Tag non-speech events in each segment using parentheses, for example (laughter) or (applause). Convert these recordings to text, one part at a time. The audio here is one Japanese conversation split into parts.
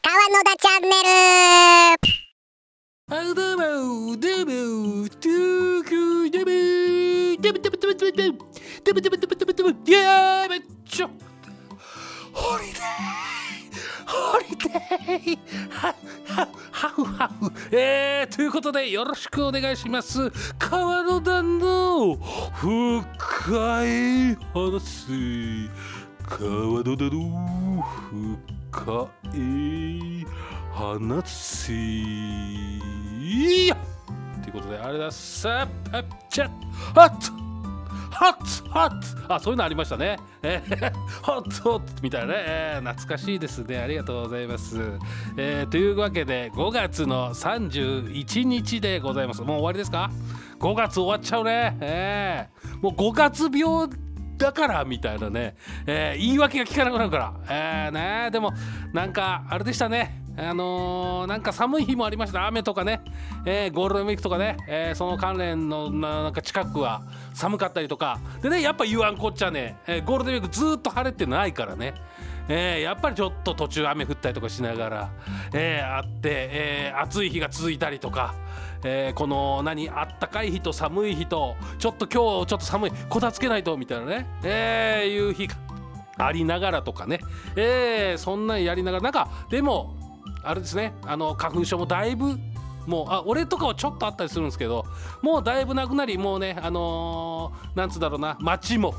川野田チャンネル。あどうもどうもトゥークデブデブデブデブデブデブデブデブデブデブデブいやーめっちゃホリデーホリデーはははふはふえー、ということでよろしくお願いします川野田の深い話川野田の深い話。いや。ということであれだ。さあパッチャッ。ハッ。トハッ。トハッ。トあそういうのありましたね。えー、(laughs) ホッ。トホッ。トみたいなね、えー、懐かしいですね。ありがとうございます、えー、というわけで5月の31日でございます。もう終わりですか？5月終わっちゃうね。えー、もう5月病だからみたいなね、えー、言い訳が聞かなくなるから、えーね、でもなんかあれでしたね。あのー、なんか寒い日もありました。雨とかね、えー、ゴールデンウィークとかね、えー、その関連のなんか近くは寒かったりとか。でねやっぱ言わんこっちゃね、え、ゴールデンウィークずっと晴れてないからね。え、やっぱりちょっと途中雨降ったりとかしながら、え、あって、え、暑い日が続いたりとか、えー、この何あったかい日と寒い日とちょっと今日ちょっと寒いこたつけないとみたいなね、えー、いう日がありながらとかね、えー、そんなんやりながら。なんかでもあれですね。あの花粉症もだいぶもうあ俺とかはちょっとあったりするんですけどもうだいぶなくなりもうねあのー、なんつうだろうな街も。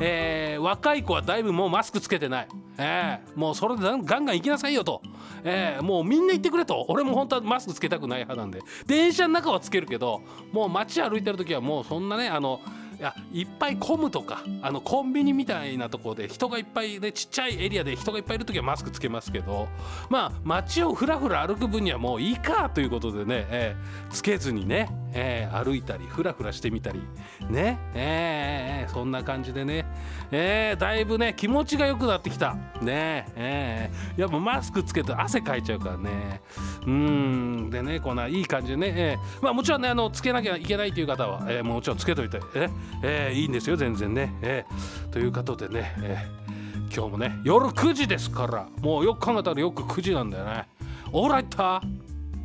えー、若い子はだいぶもうマスクつけてない、えー、もうそれでガンガン行きなさいよと、えー、もうみんな言ってくれと。俺も本当はマスクつけたくない派なんで。電車の中はつけるけどもう街歩いてる時はもうそんなねあのいやいっぱい混むとかあのコンビニみたいなところで人がいっぱいねちっちゃいエリアで人がいっぱいいる時はマスクつけますけどまあ街をふらふら歩く分にはもういいかということでね、えー、つけずにね、えー、歩いたりふらふらしてみたりね。えー、そんな感じでね、えー、だいぶね気持ちが良くなってきた。ね。えー、やっぱマスクつけて汗かいちゃうからね。うん。でねこんないい感じでね、えー、まあもちろんねあのつけなきゃいけないという方は、えー、もちろんつけといてええー、いいんですよ全然ね、えー、ということでね、えー、今日もね夜9時ですからもうよく考えたらよく9時なんだよね。オーライター？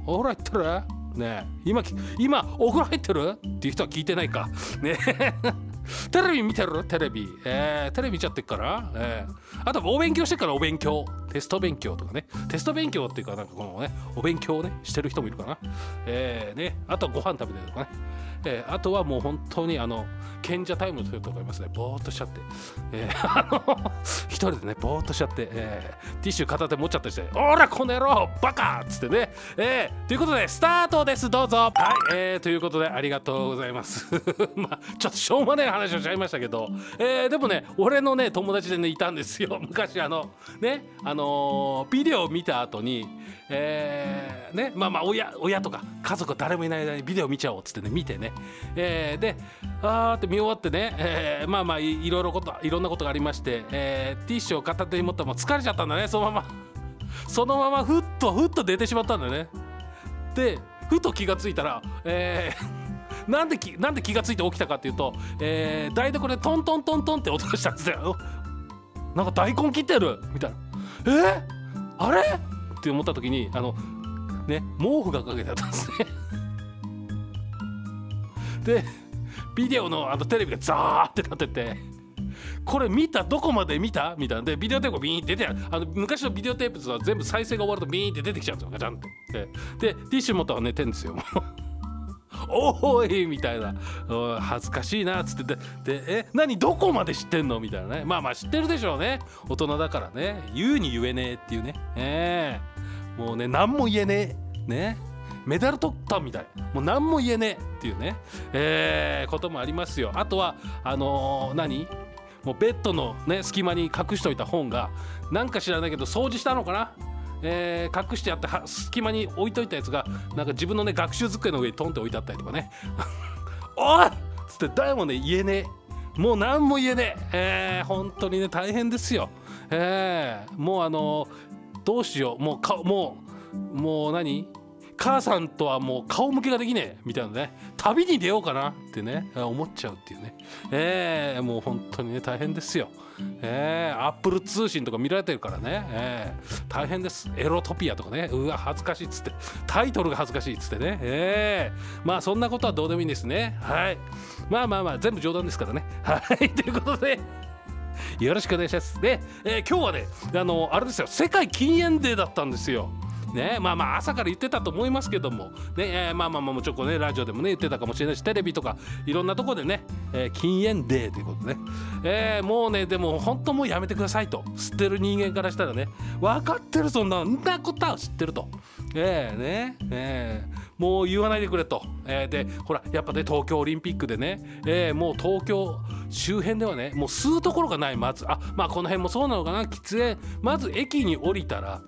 オーライターね今今お風呂入ってる？っていう人は聞いてないか。ねテレビ見てるテレビ、えー、テレビ見ちゃってっから、えー、あとお勉強してからお勉強。テスト勉強とかね。テスト勉強っていうかなんかこのねお勉強をねしてる人もいるかな。えー、ね。あとはご飯食べてるとかね。えー、あとはもう本当にあの賢者タイムの人とかいますね。ぼーっとしちゃって、えー、あの一人でねぼーっとしちゃって、えー、ティッシュ片手持っちゃったりして「おらこの野郎バカ!」っつってね、えー、ということでスタートです。どうぞ。はい、えー、ということでありがとうございます。(laughs) まあちょっとしょうもない話をしちゃいましたけど、えー、でもね俺のね友達でねいたんですよ。(laughs) 昔あのねあのー、ビデオを見た後にえー、ねまあまあ親親とか家族誰もいない間にビデオ見ちゃおうっつってね見てね、えー、であーって見終わってね、えー、まあまあいろいろこといろんなことがありまして、えー、ティッシュを片手に持ったらもう疲れちゃったんだねそのまま。(laughs) そのままふっとふっと出てしまったんだよね。でふと気がついたらえーなんできなんで気がついて起きたかっていうと、えー、台所でトントントントンって音がしたんですよ。(laughs) なんか大根切ってるみたいな。え？あれ？って思った時にあのね毛布がかけてあったんですね。(laughs) でビデオのあのテレビがザーってなってて。これ見た？どこまで見た？みたいなでビデオテープがビーンって出てあの昔のビデオテープは全部再生が終わるとビーンって出てきちゃうんですよガチャンってでティッシュ持ったら寝てんですよおいみたいな。恥ずかしいなっつって。ででえ何どこまで知ってんの？みたいなね。まあまあ知ってるでしょうね。大人だからね。言うに言えねえっていうね。えー、もうね何も言えねえ。ね。メダル取ったみたい。もう何も言えねえっていうね。えー、こともありますよ。あとはあのー、何？もうベッドのね隙間に隠しといた本がなんか知らないけど掃除したのかな？えー、隠してあって隙間に置いといたやつがなんか自分のね学習机の上にトンって置いてあったりとかね。(laughs) おい!っつって誰もね言えねえ。もう何も言えねえ。えー、本当にね大変ですよ。えー、もうあのー、どうしよう。もうかもうもう何？母さんとはもう顔向けができねえみたいなね。旅に出ようかなってね思っちゃうっていうね。えー、もう本当にね大変ですよ。えー、アップル通信とか見られてるからね、えー、大変です。エロトピアとかね。うわ恥ずかしいっつって。タイトルが恥ずかしいっつってね。えー、まあそんなことはどうでもいいんですね。はい。まあまあまあ全部冗談ですからね。はい。(laughs) ということでよろしくお願いします。で、えー、今日はねあのあれですよ。世界禁煙デーだったんですよ。ねまあまあ朝から言ってたと思いますけども、ねえー、まあまあまあもちろんねラジオでもね言ってたかもしれないしテレビとかいろんなとこでね、えー、禁煙デーということね、えー、もうねでも本当もうやめてくださいと吸ってる人間からしたらね分かってるそんななことは知ってると。えー、ねえー、もう言わないでくれと、えー、でほらやっぱね東京オリンピックでね、えー、もう東京周辺ではねもう吸うところがないまず。あまあこの辺もそうなのかな喫煙。まず駅に降りたら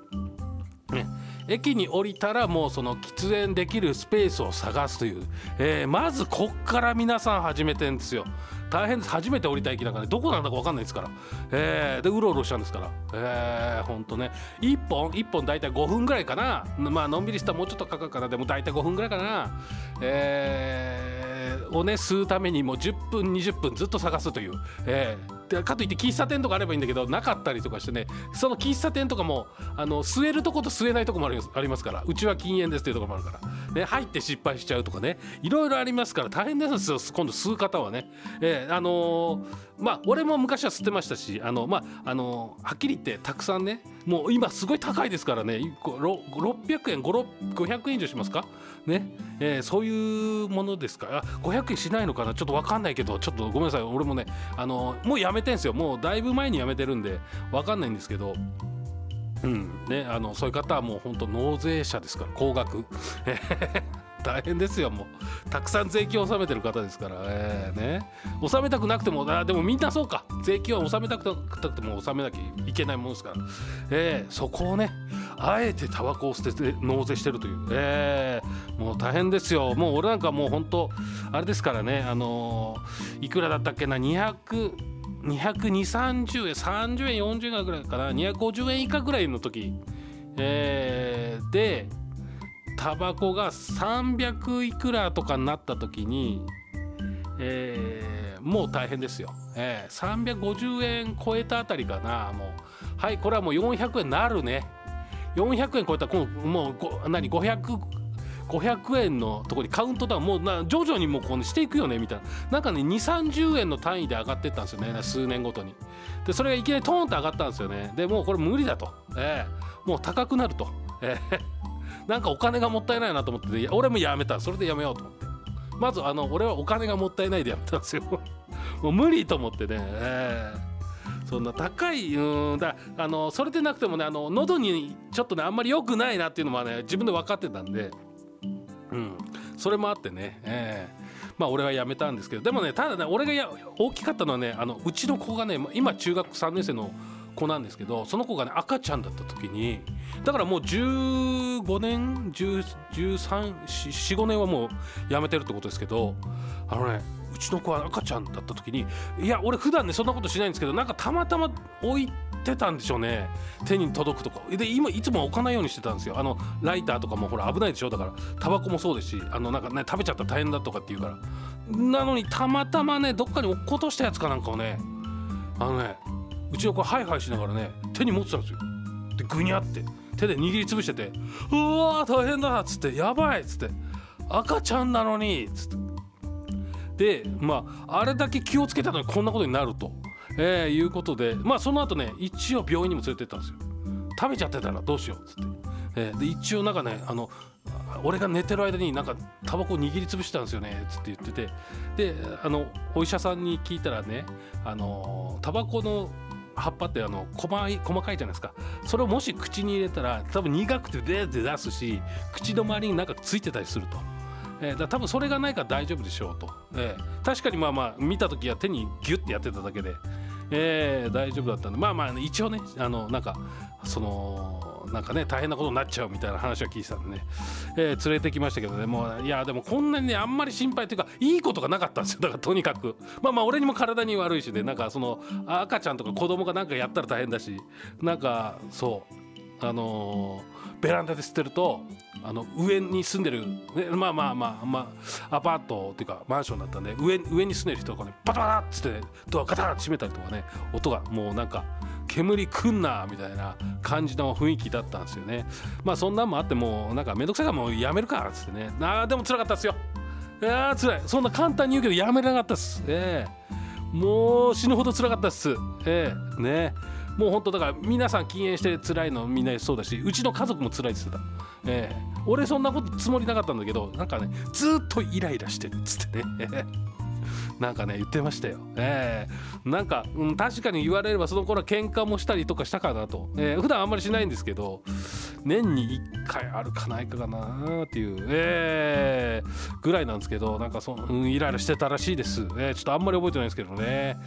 ね駅に降りたらもうその喫煙できるスペースを探すという、えー、まずこっから皆さん始めてんですよ。大変です。初めて降りた駅なんかねどこなんだか分かんないですから、えー、でうろうろしたんですから。えー、ほんとね。1本1本大体5分ぐらいかな。まあのんびりしたらもうちょっとかかるからでも大体5分ぐらいかな。えー、をね吸うためにもう10分20分ずっと探すという、えー、かといって喫茶店とかあればいいんだけどなかったりとかしてねその喫茶店とかもあの吸えるとこと吸えないとこもありますから。うちは禁煙ですっていうとこもあるから、ね、入って失敗しちゃうとかねいろいろありますから大変ですよ今度吸う方はね。えー、あのーまあ俺も昔は吸ってましたしあのまああのはっきり言ってたくさんねもう今すごい高いですからね600円500円以上しますか？ね、えー、そういうものですか？ら500円しないのかな？ちょっと分かんないけどちょっとごめんなさい俺もねあのもうやめてんすよ。もうだいぶ前にやめてるんで分かんないんですけど。うん。ねあのそういう方はもう本当納税者ですから高額。(laughs) 大変ですよもう。たくさん税金を納めてる方ですから、えー、ね。納めたくなくてもあでもみんなそうか。税金は納めたくなくても納めなきゃいけないものですから、えー、そこをねあえてタバコを捨てて納税してるという、えー、もう大変ですよ。もう俺なんかもう本当あれですからねあのー、いくらだったっけな200 22030円30円40円ぐらいかな250円以下ぐらいの時、えー、でタバコが300いくらとかになった時に、えー、もう大変ですよ、えー、350円超えたあたりかなもう。はいこれはもう400円なるね。400円超えたらもう何500 500円のところにカウントダウンもうな徐々にもうこうしていくよねみたいな。なんかね2 3 0円の単位で上がってったんですよね数年ごとに。でそれがいきなりトーンと上がったんですよね。でもうこれ無理だと、えー、もう高くなると、えー (laughs) なんかお金がもったいないなと思って俺もやめた。それでやめようと思って。まずあの俺はお金がもったいないでやめたんですよ。(laughs) もう無理と思ってね、えー、そんな高いうんだあのそれでなくてもねあの喉にちょっとねあんまり良くないなっていうのもね自分で分かってたんで。うん。それもあってね。えーまあ俺は辞めたんですけど。でもねただね俺がや大きかったのはねあのうちの子がね今中学3年生の子なんですけどその子がね赤ちゃんだった時にだからもう15年1345年はもう辞めてるってことですけどあのねちの子は赤ちゃんだった時にいや俺普段ねそんなことしないんですけどなんかたまたま置いてたんでしょうね。手に届くとこ。で今いつも置かないようにしてたんですよ。あのライターとかもほら危ないでしょ。だからタバコもそうですしあのなんかね食べちゃったら大変だとかって言うから。なのにたまたまねどっかに落っことしたやつかなんかをねあのねうちの子ハイハイしながらね手に持ってたんですよ。でグニャって手で握りつぶしてて「うわ大変だ」っつって「やばい」っつって「赤ちゃんなのに」っつって。でまああれだけ気をつけたのにこんなことになると、えー、いうことでまあその後ね一応病院にも連れてったんですよ。食べちゃってたらどうしようっつって、えー、で一応なんかねあの俺が寝てる間になんかタバコ握りつぶしたんですよねっつって言ってて。であのお医者さんに聞いたらねあのタバコの葉っぱってあの細い細かいじゃないですか。それをもし口に入れたら多分苦くてデーって出すし口の周りになんかついてたりすると。えー、だ多分それがないから大丈夫でしょうと、えー、確かにまあまあ見た時は手にギュッてやってただけで、えー、大丈夫だったんで。まあまあ一応ねあのなんかそのなんかね大変なことになっちゃうみたいな話は聞いてたんでね、えー、連れてきましたけどね。もういやでもこんなにねあんまり心配というかいいことがなかったんですよ。だからとにかく。まあまあ俺にも体に悪いしね。なんかその赤ちゃんとか子供がなんかやったら大変だし。なんかそう。あの、ベランダで捨てるとあの上に住んでる、ね、まあまあまあまあアパートっていうかマンションだったんで上上に住んでる人がねパタパタっつってドアガタガタ閉めたりとかね音がもうなんか煙くんなみたいな感じの雰囲気だったんですよね。まあそんなんもあってもうなんか面倒くさいからもうやめるかっつってね。あでも辛かったですよ。いや辛い。そんな簡単に言うけどやめれなかったっす。ええもう死ぬほど辛かったっす。ええね。えもう本当だから皆さん禁煙して辛いのみんなそうだしうちの家族も辛いですた。えー俺そんなことつもりなかったんだけどなんかねずっとイライラしてるっつってね。(laughs) なんかね言ってましたよ。えー、なんか、うん、確かに言われればその頃は喧嘩もしたりとかしたかなと、えー、普段あんまりしないんですけど年に1回あるかないかかなっていう、えー、ぐらいなんですけどなんかそ、うん、イライラしてたらしいです、えー、ちょっとあんまり覚えてないですけどね。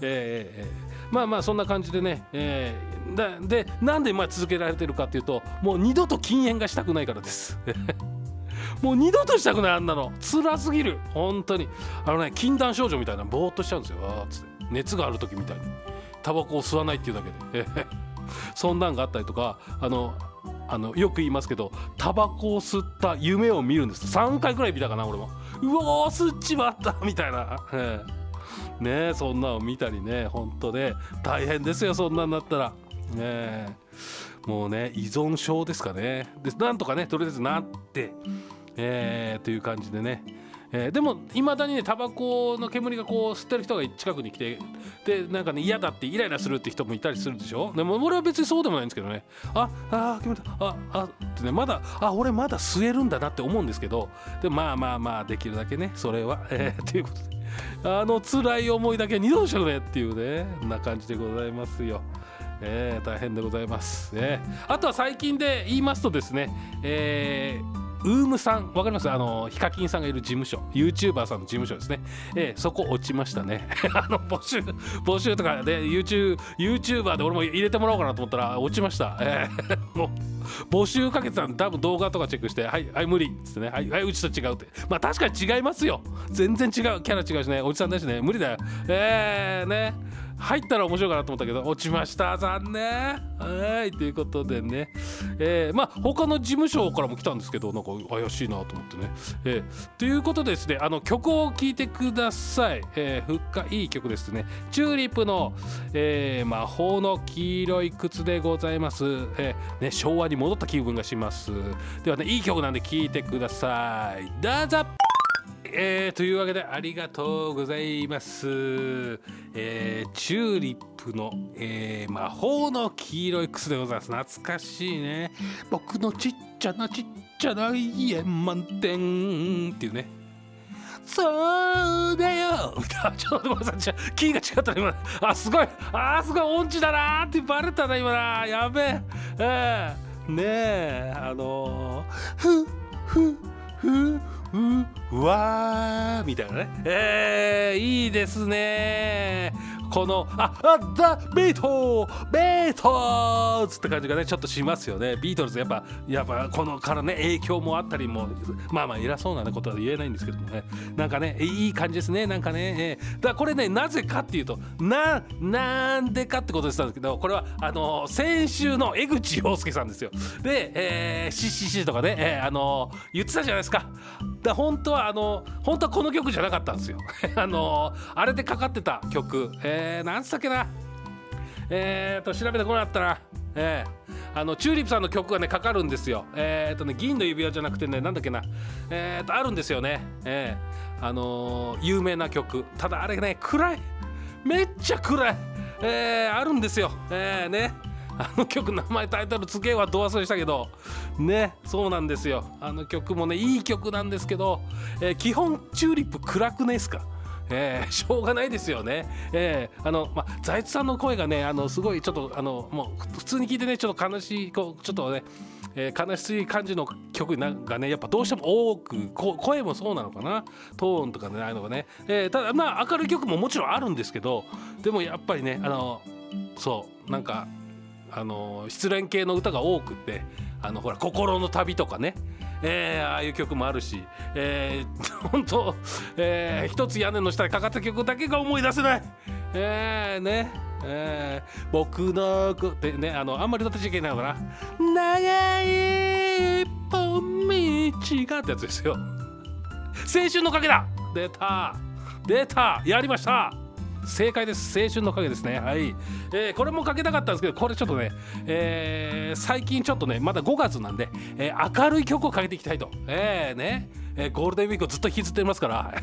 えー、まあまあそんな感じでね、えー、でなんでまあ続けられてるかっていうともう二度と禁煙がしたくないからです。(laughs) もう二度としたくないあんなの。辛すぎる。本当に。あのね禁断症状みたいなぼーっとしちゃうんですよ。つって。熱がある時みたいに。タバコを吸わないっていうだけで。そんなんがあったりとかあのあのよく言いますけどタバコを吸った夢を見るんです。3回くらい見たかな俺も。うわー吸っちまったみたいな、(laughs) ねそんなの見たりね。本当ね。大変ですよそんなんなったら。ねえ。もうね依存症ですかね。でなんとかねとりあえずなって。えー、という感じでね、えー、でもいまだにねタバコの煙がこう吸ってる人が近くに来てでなんかね嫌だってイライラするって人もいたりするでしょ？でも俺は別にそうでもないんですけどね。ああ煙たああってねまだあ俺まだ吸えるんだなって思うんですけど。でまあまあまあできるだけねそれは。えー、ということで。あの辛い思いだけ二度としたくねっていうねな感じでございますよ。えー、大変でございます、ね、あとは最近で言いますとですね、えーウームさんわかります？あのヒカキンさんがいる事務所 YouTuber さんの事務所ですね、えー、そこ落ちましたね。(laughs) あの募集募集とかで YouTube YouTuber で俺も入れてもらおうかなと思ったら落ちました、えー、(laughs) もう募集かけてたん多分動画とかチェックして「はいはい無理」っつってね「はい、はい、うちと違う」って。まあ確かに違いますよ。全然違う。キャラ違うしね。おじさんだしね。無理だよ。えーね。入ったら面白いかなと思ったけど落ちました残念。はいということでね、えー、まあ他の事務所からも来たんですけどなんか怪しいなと思ってね、えー、ということでですねあの曲を聴いてください、えー、深い曲ですね。チューリップの、えー、魔法の黄色い靴でございます、えーね、昭和に戻った気分がします。ではねいい曲なんで聴いてください。どうぞ。えー、というわけでありがとうございます、えー、チューリップの、えー、魔法の黄色い靴でございます。懐かしいね。僕のちっちゃなちっちゃな家満点っていうね。そうだよ。(laughs) ちょっとごめんなさキーが違った今。あすごい。あすごい。音痴だなってバレたな今な。やべえ。えー、ねえあのー、ふふふうわーみたいなね。えー、いいですね。このああザ・ビートビートルズって感じがねちょっとしますよね。ビートルズやっぱやっぱこのからね影響もあったりもまあまあ偉そうな、ことは言えないんですけどもね。なんかねいい感じですね。なんかね、えー、だこれねなぜかっていうとななんでかってことでしたんですけどこれはあの先週の江口洋介さんですよ。で、えー、CCC とかね、えー、あの言ってたじゃないですか。だ本当はあの本当はこの曲じゃなかったんですよ。(laughs) あのあれでかかってた曲えー、なんつったっけな。えーと調べてこなかったな。えー、あのチューリップさんの曲がねかかるんですよ。えー、とね銀の指輪じゃなくてねなんだっけな。えーとあるんですよね。えー、あのー、有名な曲。ただあれね暗い。めっちゃ暗い。えー、あるんですよ。えー、ね。あの曲名前タイトル付けはど忘れしたけど。ねそうなんですよ。あの曲もねいい曲なんですけど、えー、基本チューリップ暗くないですか。えー、しょうがないですよね。えー、あの、まあ、財津さんの声がね、あの、すごいちょっと、あの、もう、普通に聞いてね、ちょっと悲しい、こう、ちょっとね。えー、悲しい感じの曲がねやっぱどうしても多く声もそうなのかな？トーンとかねああいうのがね、えー、ただまあ明るい曲ももちろんあるんですけどでもやっぱりねあのそうなんかあの失恋系の歌が多くってあのほら心の旅とかねえー、ああいう曲もあるし、えー、(laughs) 本当、えー、一つ屋根の下にかかった曲だけが思い出せない。えー、ね。えー、僕のってねあのあんまり歌ってちゃいけないのかな。長い一本違うってやつですよ。青春の影だ。出た。出た。やりました。正解です。青春の影ですね。はい、えー、これもかけたかったんですけどこれちょっとね、えー、最近ちょっとねまだ5月なんで、えー、明るい曲をかけていきたいと。えー、ね、えー、ゴールデンウィークをずっと引きずってますから。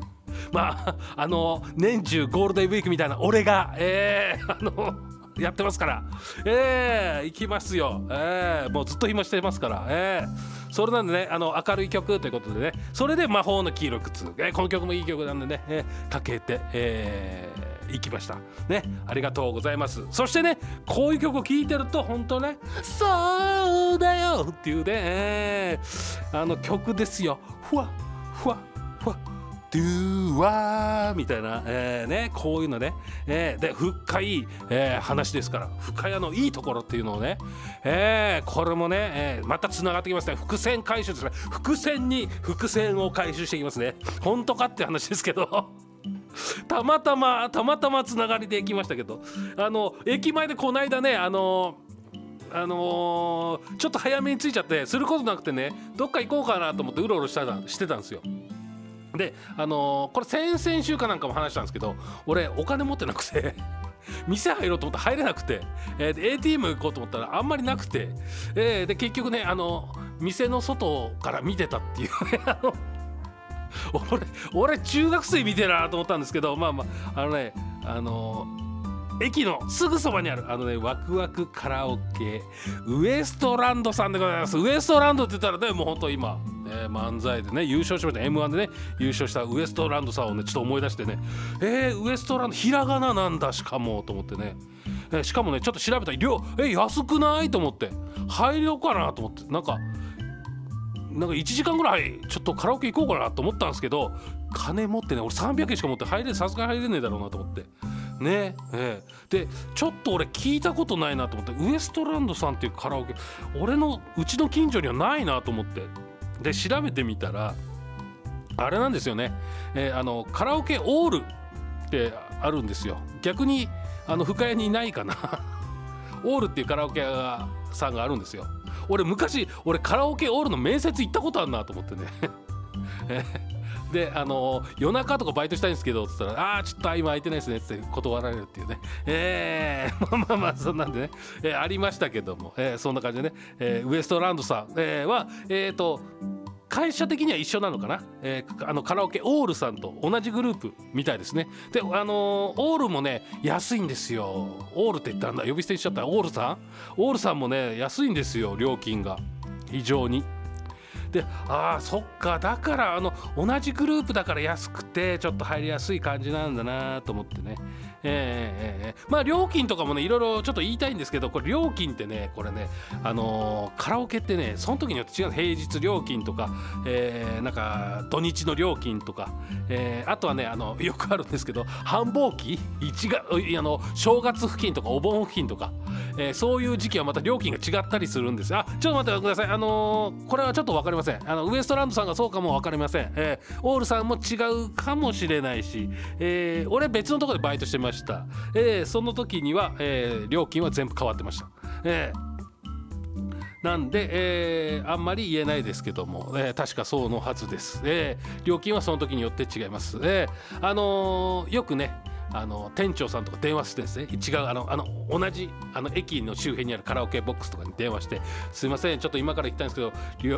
(laughs) まああの年中ゴールデンウィークみたいな俺がえー、(laughs) あのやってますから。えー、行きますよ。えー、もうずっと暇してますから。えー、それなんでねあの明るい曲ということでねそれで魔法の黄色靴、え、この曲もいい曲なんでね、えー、かけてえー行きました。ねありがとうございます。そしてねこういう曲を聴いてると本当ねそうだよっていうね、えー、あの曲ですよ。ふわふわふわ。ドゥーワーみたいな、えー、ね、こういうのね、えー、で深い、えー、話ですから。深谷のいいところっていうのをね、えー、これもね、えー、またつながってきますね。伏線回収ですね。伏線に伏線を回収していきますね。本当かって話ですけど。(laughs) たまたまたまたまつながりできましたけど。あの駅前でこの間ねあのあのー、ちょっと早めに着いちゃってすることなくてねどっか行こうかなと思ってうろうろしたしてたんですよ。であのー、これ先々週かなんかも話したんですけど俺お金持ってなくて (laughs) 店入ろうと思って入れなくて、えー、ATM 行こうと思ったらあんまりなくて、えー、で結局ねあの店の外から見てたっていうね (laughs) 俺俺中学生見てるなと思ったんですけどまあまああのねあの駅のすぐそばにある。あのねワクワクカラオケウエストランドさんでございます。ウエストランドって言ったらねもうほんと今、ね、漫才でね優勝しました。m 1でね優勝したウエストランドさんをねちょっと思い出してね。えー、ウエストランドひらがななんだしかもと思ってね。えしかもねちょっと調べたら量え安くないと思って。入ろうかなと思って。なんかなんか1時間ぐらいちょっとカラオケ行こうかなと思ったんですけど金持ってね俺300円しか持って入れさすがに入れねえだろうなと思って。ねえでちょっと俺聞いたことないなと思ってウエストランドさんっていうカラオケ俺のうちの近所にはないなと思って。で調べてみたらあれなんですよね、えー、あのカラオケオールってあるんですよ。逆にあの深谷にいないかな。(laughs) オールっていうカラオケ屋さんがあるんですよ。俺昔俺カラオケオールの面接行ったことあるなと思ってね。(laughs) であの夜中とかバイトしたいんですけどっつったら「ああちょっと今空いてないですね」って断られるっていうね。えー、(laughs) まあまあまあそんなんでね、えー、ありましたけども、えー、そんな感じでね、えー、ウエストランドさん、えー、はえっ、ー、と会社的には一緒なのかな、えー、あのカラオケオールさんと同じグループみたいですね。であのー、オールもね安いんですよ。オールって言ったんだ？呼び捨てにしちゃった？オールさん？オールさんもね安いんですよ料金が。非常に。でああそっかだからあの同じグループだから安くてちょっと入りやすい感じなんだなと思ってね。えー、えー、まあ料金とかもねいろいろちょっと言いたいんですけどこれ料金ってねこれねあのー、カラオケってねその時によって違う平日料金とか、えー、なんか土日の料金とか、えー、あとはねあのよくあるんですけど繁忙期1があの正月付近とかお盆付近とか、えー、そういう時期はまた料金が違ったりするんです。あちょっと待ってください。あのー、これはちょっと分かりません。あのウエストランドさんがそうかも分かりません、えー、オールさんも違うかもしれないし、えー、俺別のところでバイトしてました。した、えー、その時には、えー、料金は全部変わってました、えー、なんで、えー、あんまり言えないですけども、えー、確かそうのはずです、えー、料金はその時によって違います、えー、あの、よくねあの店長さんとか電話してですね違うあのあの同じあの駅の周辺にあるカラオケボックスとかに電話して「すいませんちょっと今から行きたいんですけど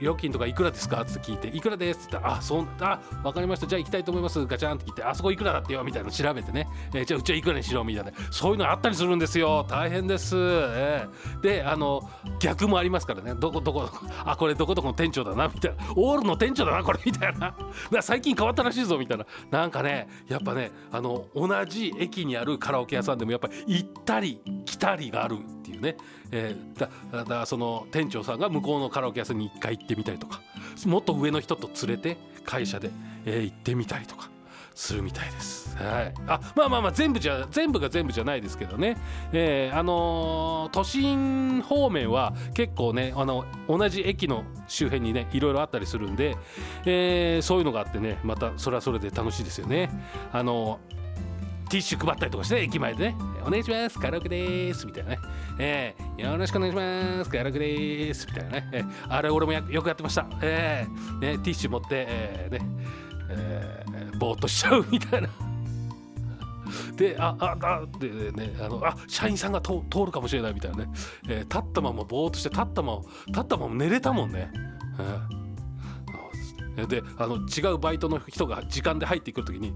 料金とかいくらですか?」って聞いて「いくらです」って言ったら「あそうあ分かりました。じゃあ行きたいと思います」ガチャンって聞いて「あそこいくらだってよ」みたいなの調べてね、えー、じゃあうちはいくらにしろみたいな。そういうのあったりするんですよ。大変です、えー、であの逆もありますからね。どこどこあこれどこどこの店長だなみたいな。オールの店長だなこれみたいな最近変わったらしいぞみたいな。なんかねやっぱねあの同じ駅にあるカラオケ屋さんでもやっぱり行ったり来たりがあるっていうね、えー、だだからその店長さんが向こうのカラオケ屋さんに一回行ってみたりとかもっと上の人と連れて会社で、えー、行ってみたりとか。するみたいです。はい。あ、まあまあまあ全部じゃ全部が全部じゃないですけどね。えー、あのー、都心方面は結構ねあの同じ駅の周辺にねいろいろあったりするんで、えー、そういうのがあってねまたそれはそれで楽しいですよね。あのーティッシュ配ったりとかして駅前でね「お願いします。カラオケです」みたいなね、えー、よろしくお願いします。カラオケです」みたいなね、えー、あれ俺もよくやってました、えーね、ティッシュ持って、えーねえー、ぼーっとしちゃうみたいな。(laughs) で、あ、あ、あ、でね、あの、あ、社員さんが通るかもしれないみたいなね、えー、立ったままぼーっとして、立ったまま、立ったまま寝れたもんね。えー、で、あの、違うバイトの人が時間で入ってくるときに、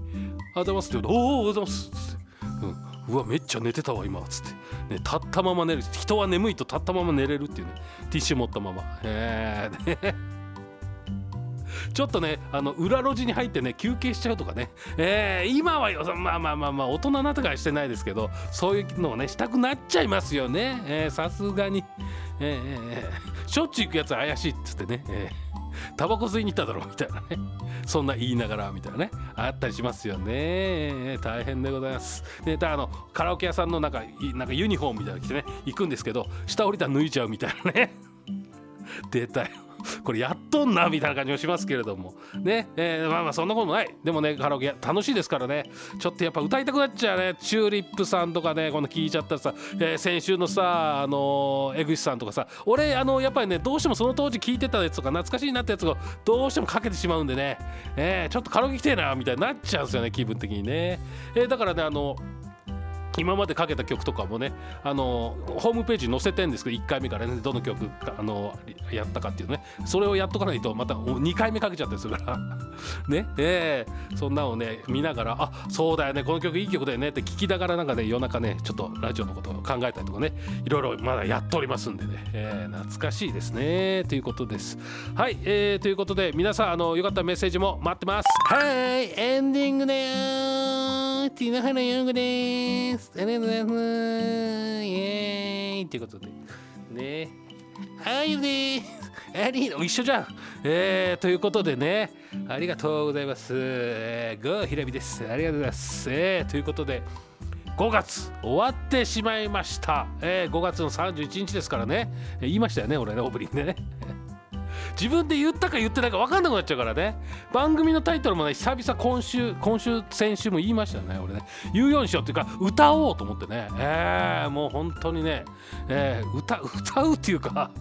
あざますって言うと、おお、おざます。って。うん、うわめっちゃ寝てたわ今。つって、ね、立ったまま寝る。人は眠いと立ったまま寝れるっていうね。ティッシュ持ったまま。へえね。(laughs) ちょっとねあの裏路地に入ってね休憩しちゃうとかね、えー、今はよまあまあまあまあ大人なってからしてないですけどそういうのをねしたくなっちゃいますよね。さすがに、えー、しょっちゅう行くやつ怪しいっつってね、えー。(laughs) タバコ吸いに行っただろみたいなね。そんな言いながらみたいなね。あったりしますよね。大変でございます。であのカラオケ屋さんのなんかなんかユニフォームみたいなの着てね行くんですけど下降りたら脱いじゃうみたいなね。(laughs) 出たよ。(laughs) これやっとんなみたいな感じもしますけれども。ね、えー、まあまあそんなこともない。でもねカラオケ楽しいですからね。ちょっとやっぱ歌いたくなっちゃうね。チューリップさんとかねこの聞いちゃったらさ、えー、先週のさあの江口さんとかさ。俺あのやっぱりねどうしてもその当時聞いてたやつとか懐かしいなってやつがどうしてもかけてしまうんでね、えー、ちょっとカラオケ来てえなみたいになっちゃうんですよね気分的にね、えー、だからねあの今までかけた曲とかもねあのホームページに載せてんですけど1回目からねどの曲あのやったかっていうね。それをやっとかないとまた2回目かけちゃったりするから。(laughs) ね？えー、そんなのをね見ながらあそうだよねこの曲いい曲だよねって聞きながらなんかね夜中ねちょっとラジオのことを考えたりとかねいろいろまだやっておりますんでね、えー、懐かしいですね。ということです。はい、えー、ということで皆さんあのよかったらメッセージも待ってます。はいエンディングだよティナハナヨングです。ありがとうございます。イエーイということで。ね。あゆです。あり一緒じゃん。えー、ということでね。ありがとうございます。えー、ゴーひらびです。ありがとうございます。えー、ということで。5月終わってしまいました、えー、5月の31日ですからね、えー、言いましたよね俺ねオープニングでね自分で言ったか言ってないか分かんなくなっちゃうからね。番組のタイトルもね久々今週今週先週も言いましたね俺ね。言うようにしようっていうか歌おうと思ってね。えー、もう本当にね、えー、歌歌うっていうか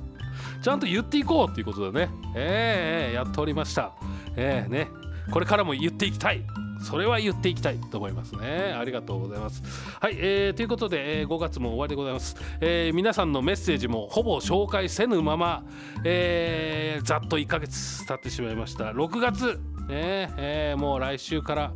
ちゃんと言っていこうっていうことでね。えー、やっておりました。えー、ね。これからも言っていきたい。それは言っていきたいと思いますね。ありがとうございます。はい、えー、ということで、えー、5月も終わりでございます、えー、皆さんのメッセージもほぼ紹介せぬまま、えー、ざっと1ヶ月経ってしまいました。6月ねえー、もう来週から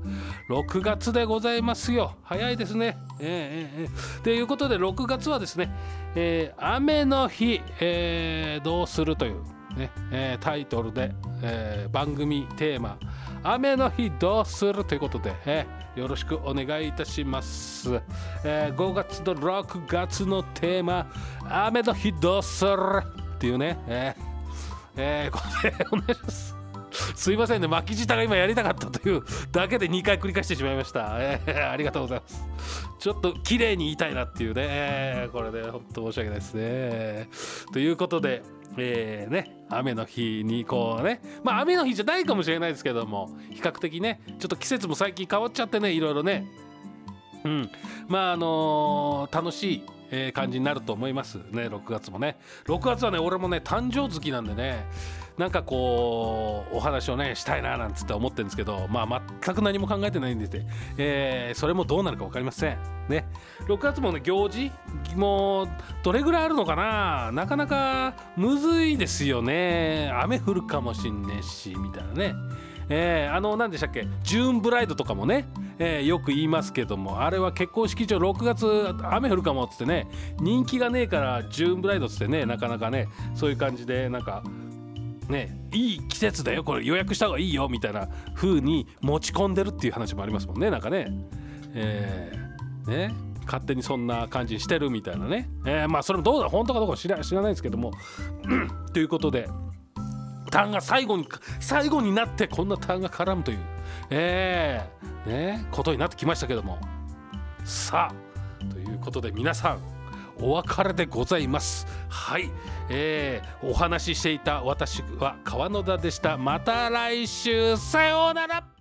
6月でございますよ。早いですね。えー、えー、ということで6月はですね、えー、雨の日、え、どうするというね、えー、タイトルで、えー、番組テーマ雨の日どうするということで、えー、よろしくお願いいたします、えー、5月と6月のテーマ雨の日どうするっていうね、えーえー、これお願いします。すいませんね巻き舌が今やりたかったというだけで2回繰り返してしまいました、えー、ありがとうございます。ちょっと綺麗に言いたいなっていうね、これで本当申し訳ないですね。ということでえー、ね雨の日にこうね。まあ雨の日じゃないかもしれないですけども比較的ねちょっと季節も最近変わっちゃってねいろいろね。うん。まああのー、楽しいえ感じになると思います。ね6月もね。6月はね俺もね誕生月なんでねなんかこうお話をねしたいななんつって思ってるんですけどまあ全く何も考えてないんでて、えー、それもどうなるか分かりません。ね。6月もね行事もうどれぐらいあるのかな？なかなかむずいですよね。雨降るかもしんねえしみたいなね。えー、あの何でしたっけ？ジューンブライドとかもね、えー、よく言いますけどもあれは結婚式場6月雨降るかもっつってね人気がねえからジューンブライドっつってねなかなかねそういう感じでなんかねいい季節だよこれ予約した方がいいよみたいな風に持ち込んでるっていう話もありますもんねなんかね。えー、ね勝手にそんな感じにしてるみたいなね、えー、まあそれもどうだ本当かどうか知ら知らないですけどもということで単が最後に最後になってこんな単が絡むという。えー、ねことになってきましたけども。さあということで皆さんお別れでございます。はい、えー、お話ししていた私は川野田でした。また来週。さようなら。